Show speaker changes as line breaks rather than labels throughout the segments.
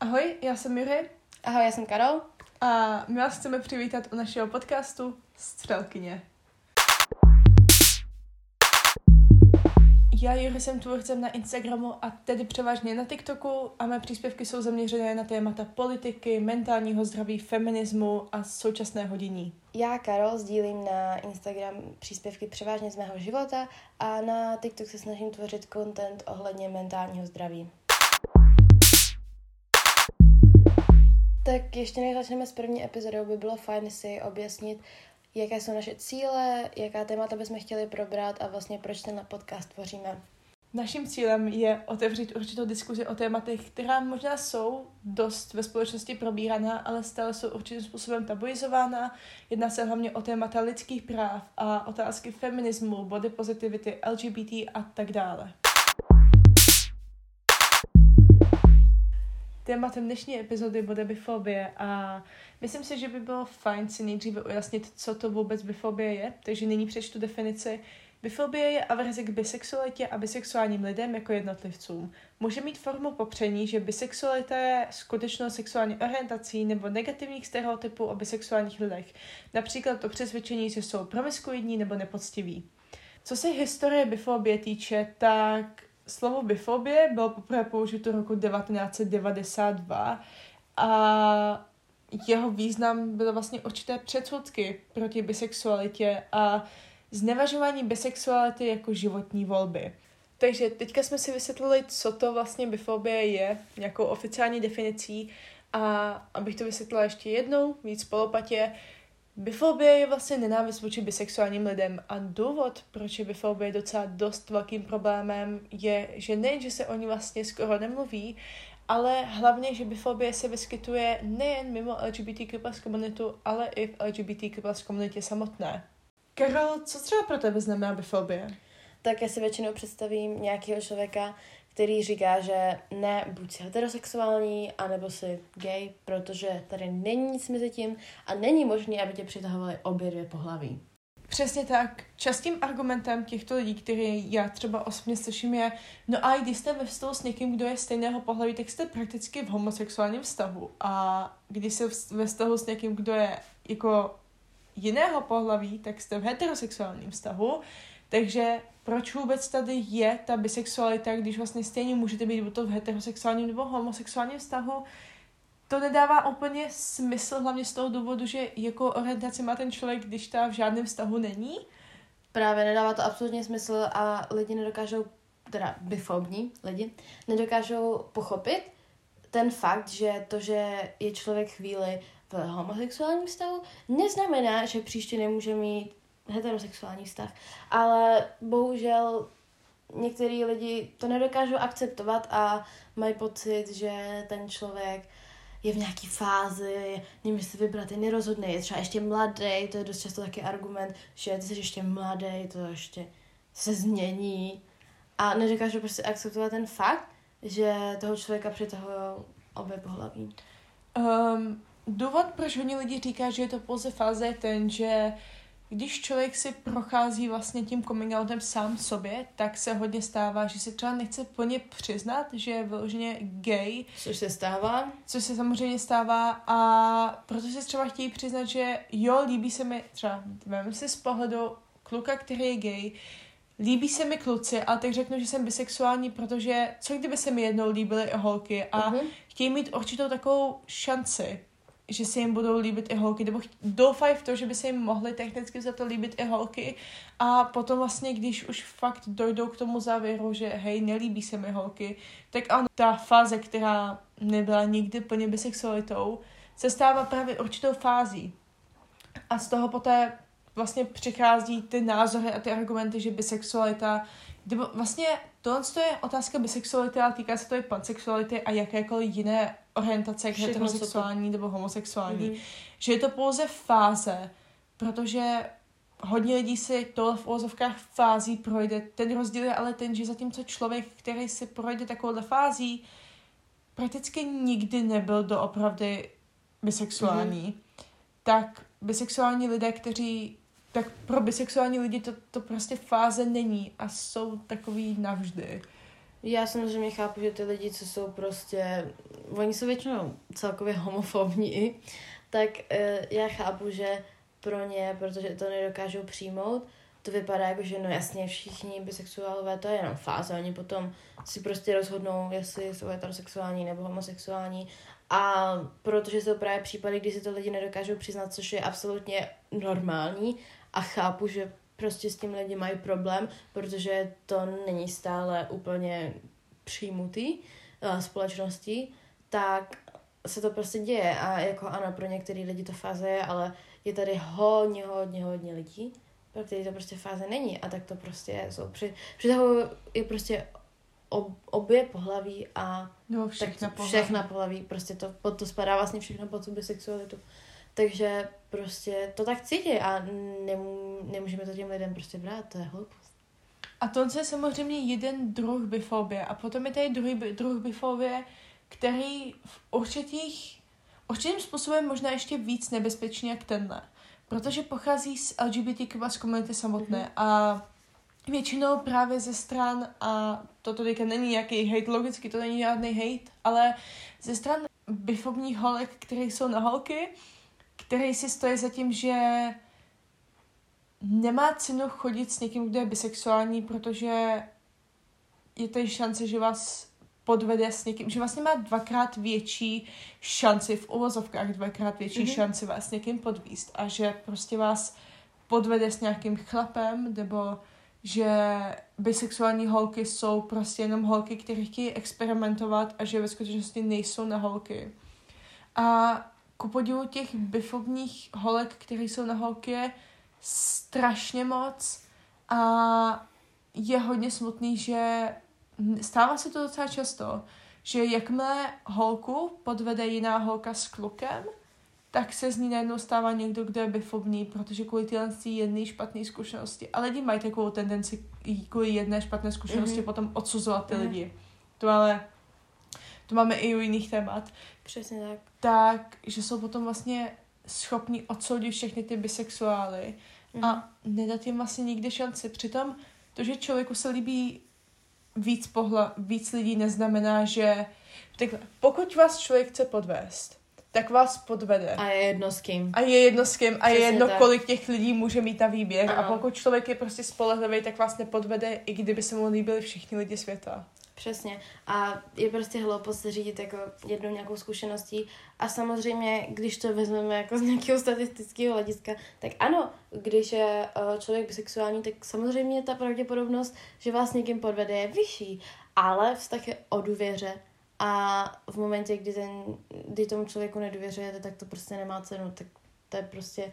Ahoj, já jsem Jury.
Ahoj, já jsem Karol.
A my vás chceme přivítat u našeho podcastu Střelkyně. Já, Jury, jsem tvůrcem na Instagramu a tedy převážně na TikToku a mé příspěvky jsou zaměřené na témata politiky, mentálního zdraví, feminismu a současného dění.
Já, Karol, sdílím na Instagram příspěvky převážně z mého života a na TikTok se snažím tvořit content ohledně mentálního zdraví. Tak ještě než začneme s první epizodou, by bylo fajn si objasnit, jaké jsou naše cíle, jaká témata bychom chtěli probrat a vlastně proč ten podcast tvoříme.
Naším cílem je otevřít určitou diskuzi o tématech, která možná jsou dost ve společnosti probíraná, ale stále jsou určitým způsobem tabuizována. Jedná se hlavně o témata lidských práv a otázky feminismu, body positivity, LGBT a tak dále. Tématem dnešní epizody bude bifobie a myslím si, že by bylo fajn si nejdříve ujasnit, co to vůbec bifobie je, takže nyní přečtu definici. Bifobie je averze k bisexualitě a bisexuálním lidem jako jednotlivcům. Může mít formu popření, že bisexualita je skutečnou sexuální orientací nebo negativních stereotypů o bisexuálních lidech, například to přesvědčení, že jsou promiskuidní nebo nepoctiví. Co se historie bifobie týče, tak slovo bifobie bylo poprvé použito roku 1992 a jeho význam bylo vlastně určité předsudky proti bisexualitě a znevažování bisexuality jako životní volby. Takže teďka jsme si vysvětlili, co to vlastně bifobie je, nějakou oficiální definicí a abych to vysvětlila ještě jednou, víc polopatě, Bifobie je vlastně nenávist vůči bisexuálním lidem a důvod, proč je bifobie docela dost velkým problémem, je, že nejen, že se o ní vlastně skoro nemluví, ale hlavně, že bifobie se vyskytuje nejen mimo LGBTQ plus komunitu, ale i v LGBTQ plus komunitě samotné. Karol, co třeba pro tebe znamená bifobie?
Tak já si většinou představím nějakého člověka, který říká, že ne, buď si heterosexuální, anebo si gay, protože tady není nic mezi tím a není možné, aby tě přitahovaly obě dvě pohlaví.
Přesně tak. Častým argumentem těchto lidí, který já třeba osobně slyším, je, no a když jste ve vztahu s někým, kdo je stejného pohlaví, tak jste prakticky v homosexuálním vztahu. A když jste ve vztahu s někým, kdo je jako jiného pohlaví, tak jste v heterosexuálním vztahu. Takže proč vůbec tady je ta bisexualita, když vlastně stejně můžete být to v heterosexuálním nebo homosexuálním vztahu, to nedává úplně smysl, hlavně z toho důvodu, že jako orientaci má ten člověk, když ta v žádném vztahu není.
Právě nedává to absolutně smysl a lidi nedokážou, teda bifobní lidi, nedokážou pochopit ten fakt, že to, že je člověk chvíli v homosexuálním vztahu, neznamená, že příště nemůže mít heterosexuální vztah. Ale bohužel některý lidi to nedokážou akceptovat a mají pocit, že ten člověk je v nějaké fázi, nemůže si vybrat, je nerozhodný, je třeba ještě mladý, to je dost často taky argument, že ty jsi ještě mladý, to ještě se změní. A nedokážu prostě akceptovat ten fakt, že toho člověka přitahují obě pohlaví.
Um, důvod, proč hodně lidi říká, že je to pouze fáze, je ten, že když člověk si prochází vlastně tím coming outem sám sobě, tak se hodně stává, že se třeba nechce plně přiznat, že je vyloženě gay.
Což se stává.
Což se samozřejmě stává a proto si třeba chtějí přiznat, že jo, líbí se mi, třeba vem si z pohledu kluka, který je gay, líbí se mi kluci, ale tak řeknu, že jsem bisexuální, protože co kdyby se mi jednou líbily holky a uh-huh. chtějí mít určitou takovou šanci že se jim budou líbit i holky, nebo doufají v to, že by se jim mohly technicky za to líbit i holky a potom vlastně, když už fakt dojdou k tomu závěru, že hej, nelíbí se mi holky, tak ano, ta fáze, která nebyla nikdy plně bisexualitou, se stává právě určitou fází. A z toho poté vlastně přichází ty názory a ty argumenty, že bisexualita, nebo vlastně tohle je otázka bisexuality, ale týká se to i pansexuality a jakékoliv jiné orientace, jak heterosexuální nebo homosexuální. Mm-hmm. Že je to pouze fáze, protože hodně lidí si tohle v ozovkách fází projde. Ten rozdíl je ale ten, že zatímco člověk, který si projde takovouhle fází, prakticky nikdy nebyl doopravdy bisexuální, mm-hmm. tak bisexuální lidé, kteří tak pro bisexuální lidi to, to prostě fáze není a jsou takový navždy.
Já samozřejmě chápu, že ty lidi, co jsou prostě, oni jsou většinou celkově homofobní, tak uh, já chápu, že pro ně, protože to nedokážou přijmout, to vypadá jako, že no jasně všichni bisexuálové, to je jenom fáze, oni potom si prostě rozhodnou, jestli jsou heterosexuální nebo homosexuální. A protože jsou právě případy, kdy si to lidi nedokážou přiznat, což je absolutně normální a chápu, že prostě s tím lidi mají problém, protože to není stále úplně přijmutý uh, společnosti, tak se to prostě děje a jako ano, pro některé lidi to fáze je, ale je tady hodně, hodně, hodně lidí, pro který to prostě fáze není a tak to prostě jsou. Při, při toho je prostě ob, obě pohlaví a
no, všechna,
tak všechna pohlaví, prostě to, pod to spadá vlastně všechno pod tu bisexualitu. Takže prostě to tak cítí a nemů, nemůžeme to těm lidem prostě brát, to je hloupost.
A to je samozřejmě jeden druh bifobie. A potom je tady druhý druh bifobie, který v určitých, určitým způsobem možná ještě víc nebezpečný jak tenhle. Protože pochází z LGBTQ komunity samotné mm-hmm. a většinou právě ze stran, a toto teďka není nějaký hate, logicky to není žádný hate, ale ze stran bifobních holek, které jsou na holky, který si stojí za tím, že nemá cenu chodit s někým, kdo je bisexuální, protože je tady šance, že vás podvede s někým, že vlastně má dvakrát větší šanci, v uvozovkách dvakrát větší mm-hmm. šanci vás s někým podvíst a že prostě vás podvede s nějakým chlapem, nebo že bisexuální holky jsou prostě jenom holky, které chtějí experimentovat a že ve skutečnosti nejsou na holky. A ku podivu těch bifovních holek, které jsou na holky, je strašně moc a je hodně smutný, že stává se to docela často, že jakmile holku podvede jiná holka s klukem, tak se z ní najednou stává někdo, kdo je bifobní, protože kvůli tyhle jedné špatné zkušenosti. A lidi mají takovou tendenci kvůli jedné špatné zkušenosti mm-hmm. potom odsuzovat ty mm-hmm. lidi. To ale to máme i u jiných témat.
Přesně tak.
Tak, že jsou potom vlastně schopni odsoudit všechny ty bisexuály mm. a nedat jim vlastně nikdy šanci. Přitom to, že člověku se líbí víc, pohla, víc lidí, neznamená, že... Tak pokud vás člověk chce podvést, tak vás podvede.
A je jedno s kým.
A je jedno s kým. A Přesně je jedno, tak. kolik těch lidí může mít na výběr. Ano. A pokud člověk je prostě spolehlivý, tak vás nepodvede, i kdyby se mu líbili všichni lidi světa.
Přesně. A je prostě hloupost se řídit jako jednou nějakou zkušeností. A samozřejmě, když to vezmeme jako z nějakého statistického hlediska, tak ano, když je uh, člověk bisexuální, tak samozřejmě ta pravděpodobnost, že vás někým podvede, je vyšší. Ale vztah je o důvěře. A v momentě, kdy, ten, kdy tomu člověku nedůvěřujete, tak to prostě nemá cenu. Tak to je prostě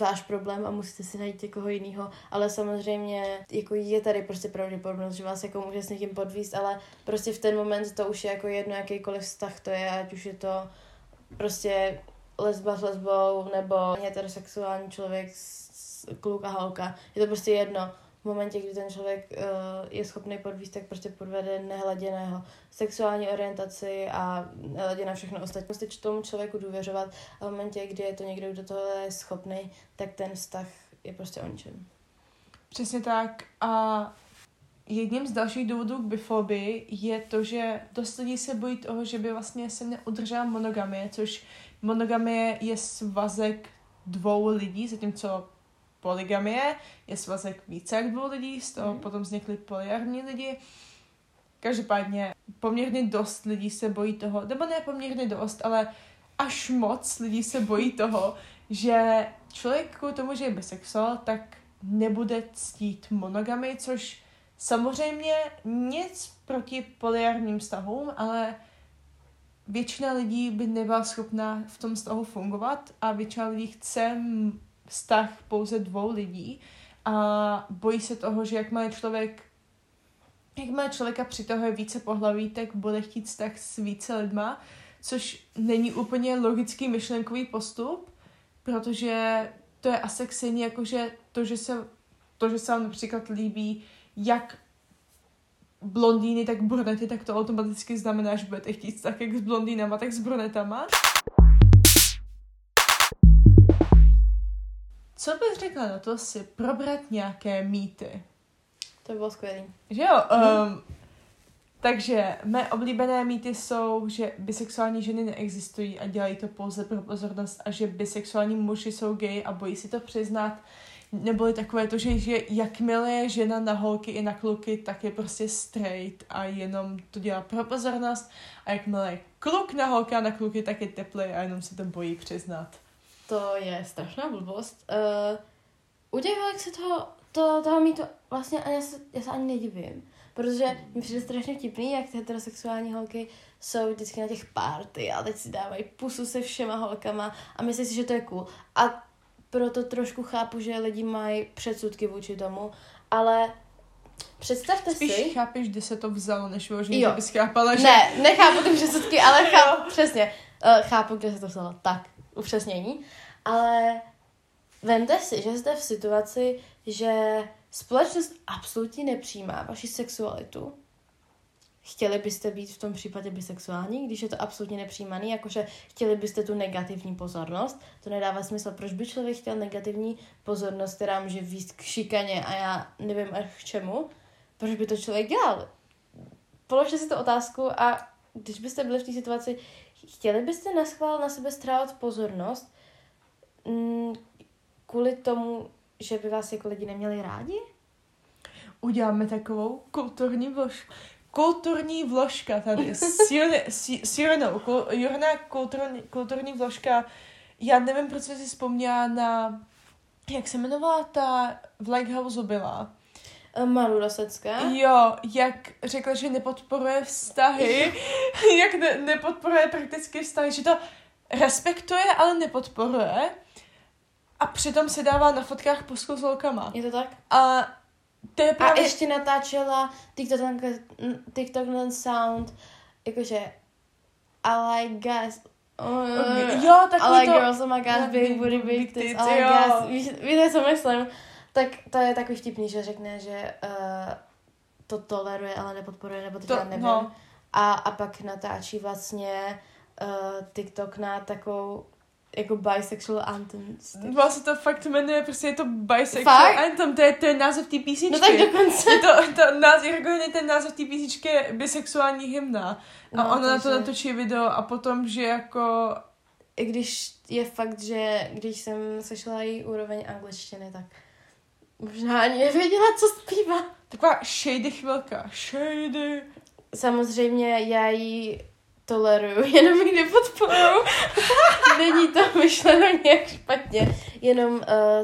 váš problém a musíte si najít někoho jiného. Ale samozřejmě jako je tady prostě pravděpodobnost, že vás jako může s někým podvíst, ale prostě v ten moment to už je jako jedno, jakýkoliv vztah to je, ať už je to prostě lesba s lesbou nebo heterosexuální člověk, kluk a holka. Je to prostě jedno v momentě, kdy ten člověk uh, je schopný podvíst, tak prostě podvede jeho sexuální orientaci a nehledě na všechno ostatní. Prostě tomu člověku důvěřovat a v momentě, kdy je to někdo, kdo toho je schopný, tak ten vztah je prostě o ničem.
Přesně tak a jedním z dalších důvodů k bifobii je to, že dost lidí se bojí toho, že by vlastně se neudržela monogamie, což monogamie je svazek dvou lidí, zatímco poligamie, je svazek více jak dvou lidí, z toho mm. potom vznikly poliární lidi. Každopádně poměrně dost lidí se bojí toho, nebo ne poměrně dost, ale až moc lidí se bojí toho, že člověk kvůli tomu, že je bisexuál, tak nebude ctít monogamy, což samozřejmě nic proti poliárním vztahům, ale většina lidí by nebyla schopná v tom vztahu fungovat a většina lidí chce vztah pouze dvou lidí a bojí se toho, že jak má člověk jak má člověka přitahuje více pohlaví, tak bude chtít vztah s více lidma, což není úplně logický myšlenkový postup, protože to je asi stejně jako, že to, že se, to, že se vám například líbí jak blondýny, tak brunety, tak to automaticky znamená, že budete chtít vztah jak s blondýnama, tak s brunetama. Co bys řekla na to si probrat nějaké mýty?
To by bylo skvělé.
Že jo? Um, Takže mé oblíbené mýty jsou, že bisexuální ženy neexistují a dělají to pouze pro pozornost a že bisexuální muži jsou gay a bojí si to přiznat. Neboli takové to, že, že jakmile je žena na holky i na kluky, tak je prostě straight a jenom to dělá pro pozornost. A jakmile je kluk na holky a na kluky, tak je teplý a jenom se to bojí přiznat.
To je strašná blbost. Uh, u těch holek se toho, to, toho mít to vlastně, a já se, já se ani nedivím. Protože mi přijde strašně vtipný, jak ty heterosexuální holky jsou vždycky na těch party a teď si dávají pusu se všema holkama a myslí si, že to je cool. A proto trošku chápu, že lidi mají předsudky vůči tomu, ale představte
Spíš
si...
chápeš, kde se to vzalo, než vyloženě,
Jo.
že bys chápala, že...
Ne, nechápu ty předsudky, ale chápu, přesně, uh, chápu, kde se to vzalo. Tak, upřesnění. Ale vemte si, že jste v situaci, že společnost absolutně nepřijímá vaši sexualitu. Chtěli byste být v tom případě bisexuální, když je to absolutně nepřijímaný, jakože chtěli byste tu negativní pozornost. To nedává smysl, proč by člověk chtěl negativní pozornost, která může výst k šikaně a já nevím k čemu. Proč by to člověk dělal? Položte si tu otázku a když byste byli v té situaci, chtěli byste na schvál na sebe strávat pozornost mm, kvůli tomu, že by vás jako lidi neměli rádi?
Uděláme takovou kulturní vložku. Kulturní vložka tady. S, Jure, s, s Jurenou. Kul, Jurna kulturní, kulturní vložka. Já nevím, proč jsem si vzpomněla na... Jak se jmenovala ta v Lighthouse byla?
Eh, Maru Rosecká?
Jo, jak řekla, že nepodporuje vztahy, jak ne, nepodporuje prakticky vztahy, že to respektuje, ale nepodporuje. A přitom se dává na fotkách pusku s holkama.
Je to tak?
A to je
A
právě...
ještě natáčela TikTok, TikTok non sound, jakože I like guys. Oh,
Jo, takový
I like
to-
girls, oh my god, big booty, big tits,
jo.
guys. Víš, víte, co myslím? Tak to je takový vtipný, že řekne, že uh, to toleruje, ale nepodporuje, nebo teď
To-
já nevím.
no.
A, a pak natáčí vlastně uh, TikTok na takovou jako bisexual anthem.
Vlastně to fakt jmenuje, prostě je to bisexual
Fakt?
anthem, to je, to je název té písničky.
No tak dokonce.
Je to, to název, jako ten název té písničky je bisexuální hymna. A
No,
ona na to natočí video a potom, že jako...
I když je fakt, že když jsem slyšela její úroveň angličtiny, tak možná ani nevěděla, co zpívá.
Taková shady chvilka. Shady.
Samozřejmě já ji toleruju, jenom ji nepodporuju. Není to myšleno nějak špatně, jenom uh,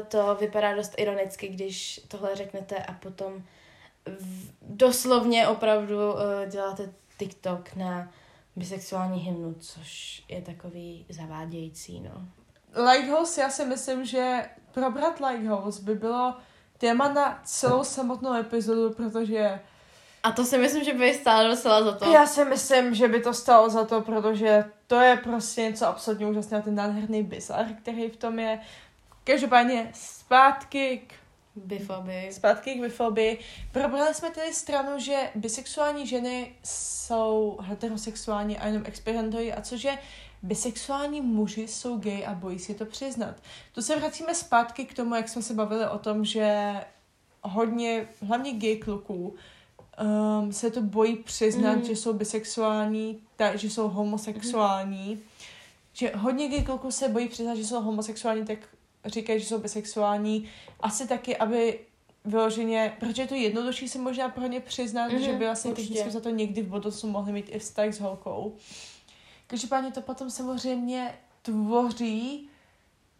to vypadá dost ironicky, když tohle řeknete a potom v, doslovně opravdu uh, děláte TikTok na bisexuální hymnu, což je takový zavádějící, no.
Lighthouse, já si myslím, že probrat Lighthouse by bylo téma na celou samotnou epizodu, protože
A to si myslím, že by stálo docela za to.
já si myslím, že by to stalo za to, protože to je prostě něco absolutně úžasného, ten nádherný bizar, který v tom je. Každopádně zpátky k
Bifoby.
Zpátky k bifobii. Probrali jsme tedy stranu, že bisexuální ženy jsou heterosexuální a jenom experimentují a cože bisexuální muži jsou gay a bojí si to přiznat. Tu se vracíme zpátky k tomu, jak jsme se bavili o tom, že hodně, hlavně gay kluků, um, se to bojí přiznat,
Mhm.
že jsou bisexuální, ta, že jsou homosexuální. Že hodně gay kluků se bojí přiznat, že jsou homosexuální, tak říkají, že jsou bisexuální. Asi taky, aby vyloženě, protože je to jednodušší si možná pro ně přiznat,
Mhm,
že by vlastně
určitě.
technicky za to někdy v budoucnu mohli mít i vztah s holkou. Každopádně to potom samozřejmě tvoří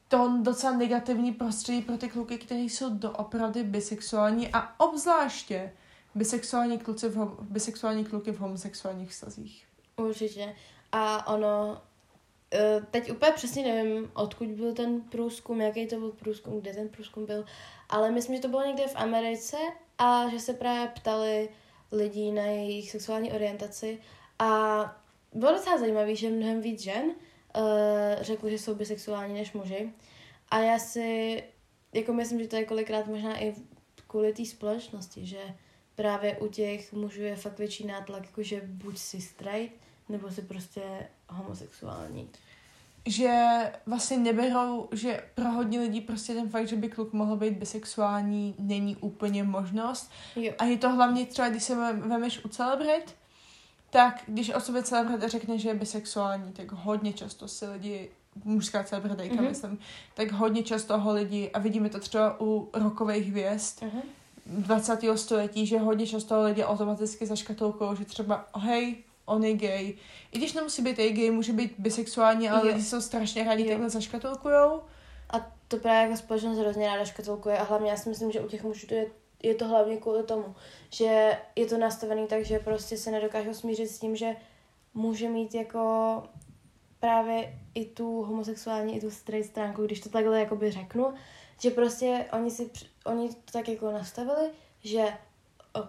to docela negativní prostředí pro ty kluky, kteří jsou doopravdy bisexuální a obzvláště bisexuální, kluci v hom- bisexuální kluky v homosexuálních vztazích.
Určitě. A ono, eh, teď úplně přesně nevím, odkud byl ten průzkum, jaký to byl průzkum, kde ten průzkum byl, ale myslím, že to bylo někde v Americe a že se právě ptali lidí na jejich sexuální orientaci a bylo docela zajímavé, že mnohem víc žen uh, řekli, že jsou bisexuální než muži. A já si, jako myslím, že to je kolikrát možná i kvůli té společnosti, že právě u těch mužů je fakt větší nátlak, jakože buď si straight, nebo si prostě homosexuální.
Že vlastně neberou, že pro hodně lidí prostě ten fakt, že by kluk mohl být bisexuální, není úplně možnost.
Jo.
A je to hlavně třeba, když se vem- vemeš u celebrit, tak když o sobě celebrita řekne, že je bisexuální, tak hodně často si lidi mužská celebritajka, mm-hmm. myslím, tak hodně často ho lidi, a vidíme to třeba u rokových hvězd, mm-hmm. 20. století, že hodně často lidi automaticky zaškatulkují, že třeba, hej, on je gay. I když nemusí být gay, může být bisexuální, ale jo. lidi jsou strašně rádi, takhle zaškatulkujou.
A to právě jako společnost hrozně ráda škatulkuje a hlavně já si myslím, že u těch mužů to je, je to hlavně kvůli tomu, že je to nastavený tak, že prostě se nedokážou smířit s tím, že může mít jako právě i tu homosexuální, i tu straight stránku, když to takhle jakoby řeknu, že prostě oni si, oni to tak jako nastavili, že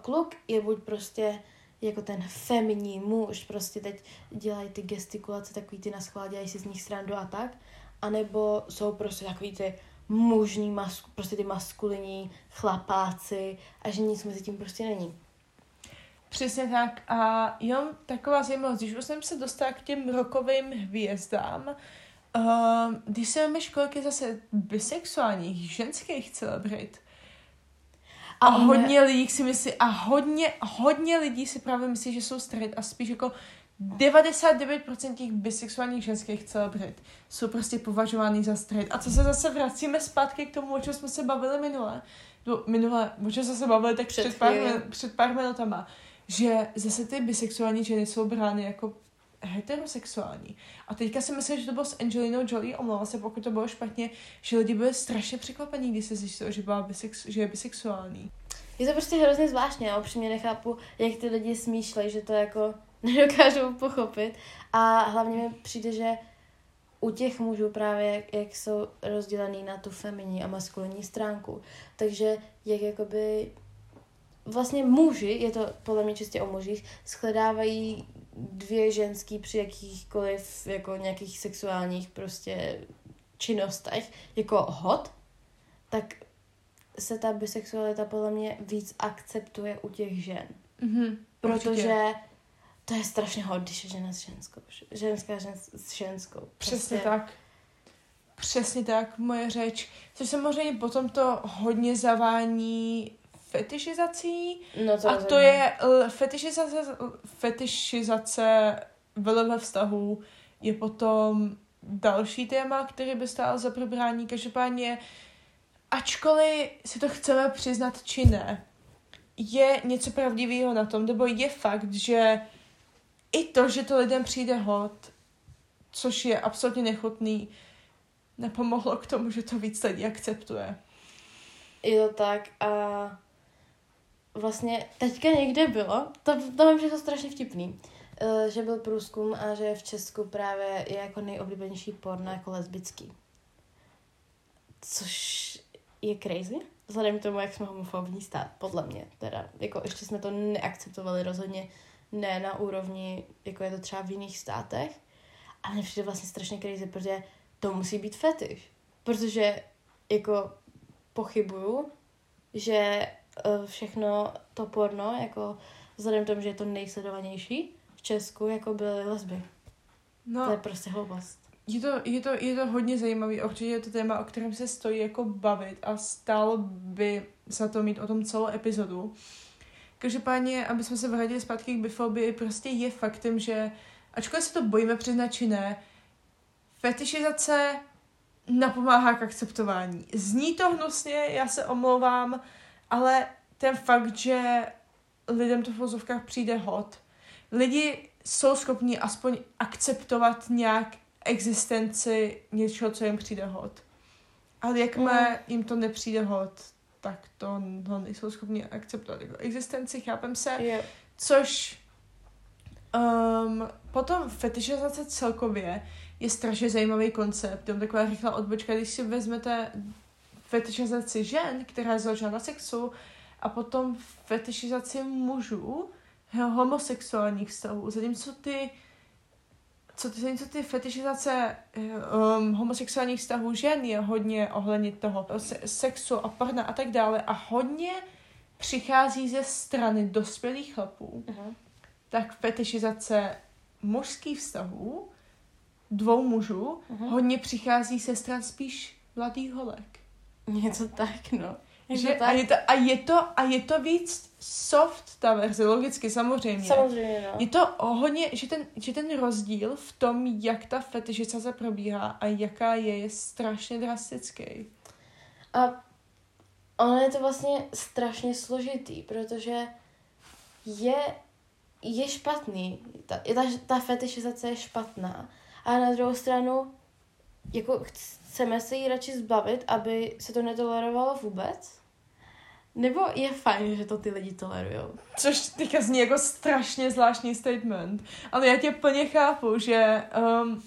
kluk je buď prostě jako ten feminní muž, prostě teď dělají ty gestikulace, takový ty na schvál, dělají si z nich srandu a tak, anebo jsou prostě takový ty mužní, masku, prostě ty maskulinní chlapáci a že nic mezi tím prostě není.
Přesně tak. A jenom taková zajímavost, když už jsem se dostala k těm rokovým hvězdám, uh, když se máme školky zase bisexuálních, ženských celebrit, a, a hodně lidí si myslí, a hodně, hodně lidí si právě myslí, že jsou straight a spíš jako 99% těch bisexuálních ženských celebrit jsou prostě považovány za straight. A co se zase vracíme zpátky k tomu, o čem jsme se bavili minule, no, minule, o čem jsme se bavili tak před, před, pár, před pár minutama, že zase ty bisexuální ženy jsou brány jako heterosexuální. A teďka si myslím, že to bylo s Angelinou Jolie, omlouvám se, pokud to bylo špatně, že lidi byli strašně překvapení, když se zjistilo, že, byla bisex, že je bisexuální.
Je to prostě hrozně zvláštně, já upřímně nechápu, jak ty lidi smýšlejí, že to jako nedokážou pochopit. A hlavně mi přijde, že u těch mužů právě, jak, jak jsou rozdělený na tu feminní a maskulinní stránku. Takže jak jakoby vlastně muži, je to podle mě čistě o mužích, shledávají dvě ženský při jakýchkoliv jako nějakých sexuálních prostě činnostech jako hot, tak se ta bisexualita podle mě víc akceptuje u těch žen. Mm-hmm, protože určitě. To je strašně hot, když je žena s ženskou. Ženská žen s ženskou.
Přesně prostě. tak. Přesně tak, moje řeč. Což samozřejmě potom to hodně zavání fetišizací. No to a to je l- fetišizace, fetišizace ve vztahu je potom další téma, který by stál za probrání. Každopádně, ačkoliv si to chceme přiznat či ne, je něco pravdivého na tom, nebo je fakt, že i to, že to lidem přijde hod, což je absolutně nechutný, nepomohlo k tomu, že to víc lidí akceptuje.
Je to tak a vlastně teďka někde bylo, to, to mi přišlo strašně vtipný, uh, že byl průzkum a že v Česku právě je jako nejoblíbenější porno jako lesbický. Což je crazy, vzhledem k tomu, jak jsme homofobní stát, podle mě. Teda, jako ještě jsme to neakceptovali rozhodně ne na úrovni, jako je to třeba v jiných státech, ale mně přijde vlastně strašně crazy, protože to musí být fetiš. Protože jako pochybuju, že Eh, všechno to porno, jako vzhledem k tomu, že je to nejsledovanější v Česku, jako byly lesby. No, to je prostě hloupost.
Je to, je, to, je to hodně zajímavý, určitě je to téma, o kterém se stojí jako bavit a stálo by za to mít o tom celou epizodu. Každopádně, aby jsme se vrátili zpátky k bifobii, prostě je faktem, že ačkoliv se to bojíme přiznat či ne, fetišizace napomáhá k akceptování. Zní to hnusně, já se omlouvám, ale ten fakt, že lidem to v vozovkách přijde hot, lidi jsou schopni aspoň akceptovat nějak existenci něčeho, co jim přijde hot. Ale jakmile mm. jim to nepřijde hot, tak to no, nejsou schopni akceptovat jako existenci, chápem se, yeah. což um, potom fetišizace celkově je strašně zajímavý koncept. Jenom taková rychlá odbočka, když si vezmete fetišizaci žen, která je založena na sexu, a potom fetišizaci mužů, homosexuálních vztahů. Zatímco ty co ty, zatímco ty fetišizace um, homosexuálních vztahů žen je hodně ohledně toho se, sexu a porna a tak dále a hodně přichází ze strany dospělých chlapů, uh-huh. tak fetišizace mužských vztahů, dvou mužů, uh-huh. hodně přichází se stran spíš mladých holek.
Něco tak, no.
Že, a, je to, a, je to, a je to víc soft, ta verze, logicky, samozřejmě.
Samozřejmě, no.
Je to hodně, že ten, že ten rozdíl v tom, jak ta fetišizace probíhá a jaká je, je strašně drastický.
A ono je to vlastně strašně složitý, protože je, je špatný. Ta, ta, ta fetišizace je špatná. A na druhou stranu, jako chceme se jí radši zbavit, aby se to netolerovalo vůbec? Nebo je fajn, že to ty lidi tolerujou?
Což teďka zní jako strašně zvláštní statement. Ale já tě plně chápu, že um,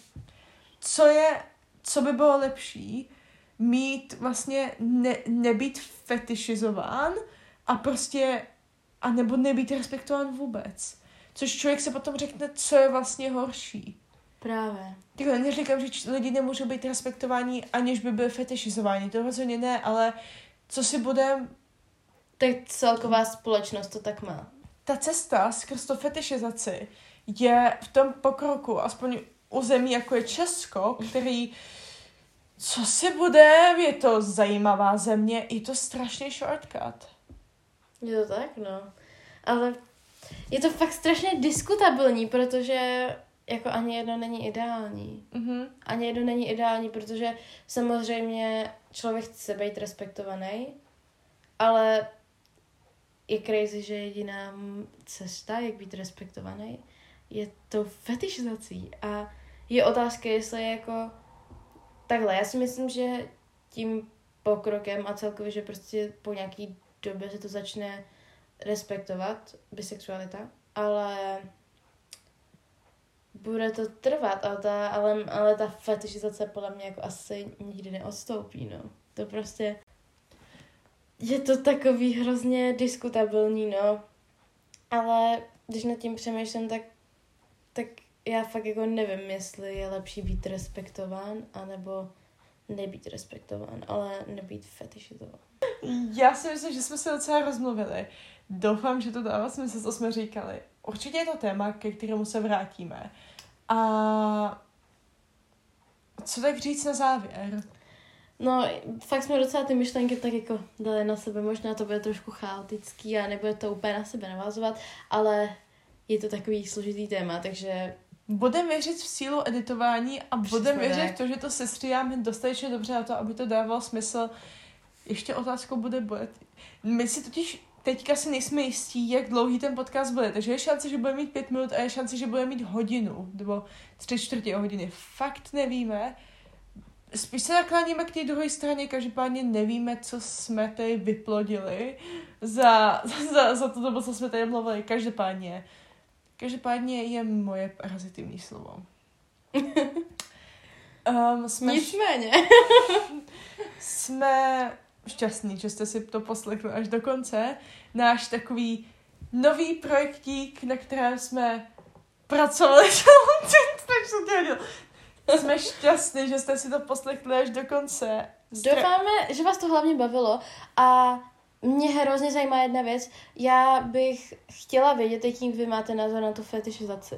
co je, co by bylo lepší, mít vlastně, ne, nebýt fetišizován a prostě, a nebo nebýt respektován vůbec. Což člověk se potom řekne, co je vlastně horší.
Právě.
Takhle neříkám, že lidi nemůžou být respektováni, aniž by byli fetišizováni. To rozhodně ne, ale co si bude
Tak celková společnost to tak má.
ta cesta skrz to fetišizaci je v tom pokroku, aspoň u zemí jako je Česko, který co si bude, je to zajímavá země, je to strašný shortcut.
Je to tak, no. Ale je to fakt strašně diskutabilní, protože jako ani jedno není ideální.
Mhm.
Ani jedno není ideální, protože samozřejmě člověk chce být respektovaný, ale je crazy, že jediná cesta, jak být respektovaný, je to fetišizací. A je otázka, jestli je jako takhle. Já si myslím, že tím pokrokem a celkově, že prostě po nějaký době se to začne respektovat, bisexualita, ale bude to trvat, ale ta, ale, ale ta fetišizace podle mě jako asi nikdy neodstoupí, no. To prostě je to takový hrozně diskutabilní, no. Ale když nad tím přemýšlím, tak, tak já fakt jako nevím, jestli je lepší být respektován, anebo nebýt respektován, ale nebýt fetišizován.
Já si myslím, že jsme se docela rozmluvili. Doufám, že to dává smysl, co jsme říkali. Určitě je to téma, ke kterému se vrátíme. A co tak říct na závěr?
No, fakt jsme docela ty myšlenky tak jako dali na sebe. Možná to bude trošku chaotický a nebude to úplně na sebe navazovat, ale je to takový složitý téma, takže
Budeme věřit v sílu editování a budeme věřit v to, že to sestříháme dostatečně dobře na to, aby to dávalo smysl. Ještě otázkou bude, bude. My si totiž teďka si nejsme jistí, jak dlouhý ten podcast bude, takže je šance, že bude mít pět minut a je šance, že bude mít hodinu, nebo tři čtvrtě hodiny. Fakt nevíme. Spíš se nakláníme k té druhé straně, každopádně nevíme, co jsme tady vyplodili za, za, za dobu, co jsme tady mluvili. Každopádně, každopádně je moje parazitivní slovo. Um, jsme,
nicméně.
jsme šťastní, že jste si to poslechli až do konce. Náš takový nový projektík, na kterém jsme pracovali celou. Jsme šťastní, že jste si to poslechli až do konce. Stra-
Doufáme, že vás to hlavně bavilo a mě hrozně zajímá jedna věc. Já bych chtěla vědět, jaký vy máte názor na tu fetišizaci.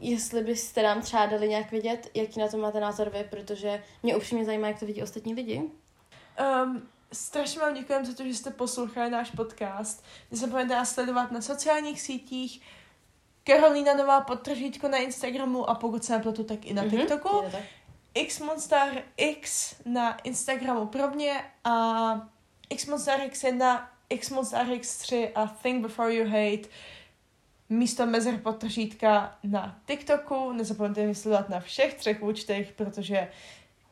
Jestli byste nám třeba dali nějak vědět, jaký na to máte názor vy, protože mě upřímně zajímá, jak to vidí ostatní lidi.
Um, strašně vám děkujeme za to, že jste poslouchali náš podcast. Nezapomeňte nás sledovat na sociálních sítích. Karolína Nová podtržítko na Instagramu a pokud se nepletu, tak i na
Mhm,
TikToku. Xmonstar X na Instagramu pro mě a Xmonstar X je na Xmonstar X3 a Think Before You Hate místo mezer podtržítka na TikToku. Nezapomeňte mi sledovat na všech třech účtech, protože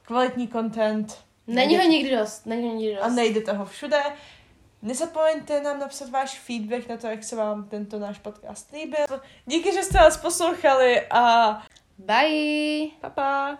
kvalitní content
Není ho nikdy dost, není ho nikdy dost.
a nejde toho všude. Nezapomeňte nám napsat váš feedback na to, jak se vám tento náš podcast líbil. Díky, že jste nás poslouchali a
Bye!
pa pa!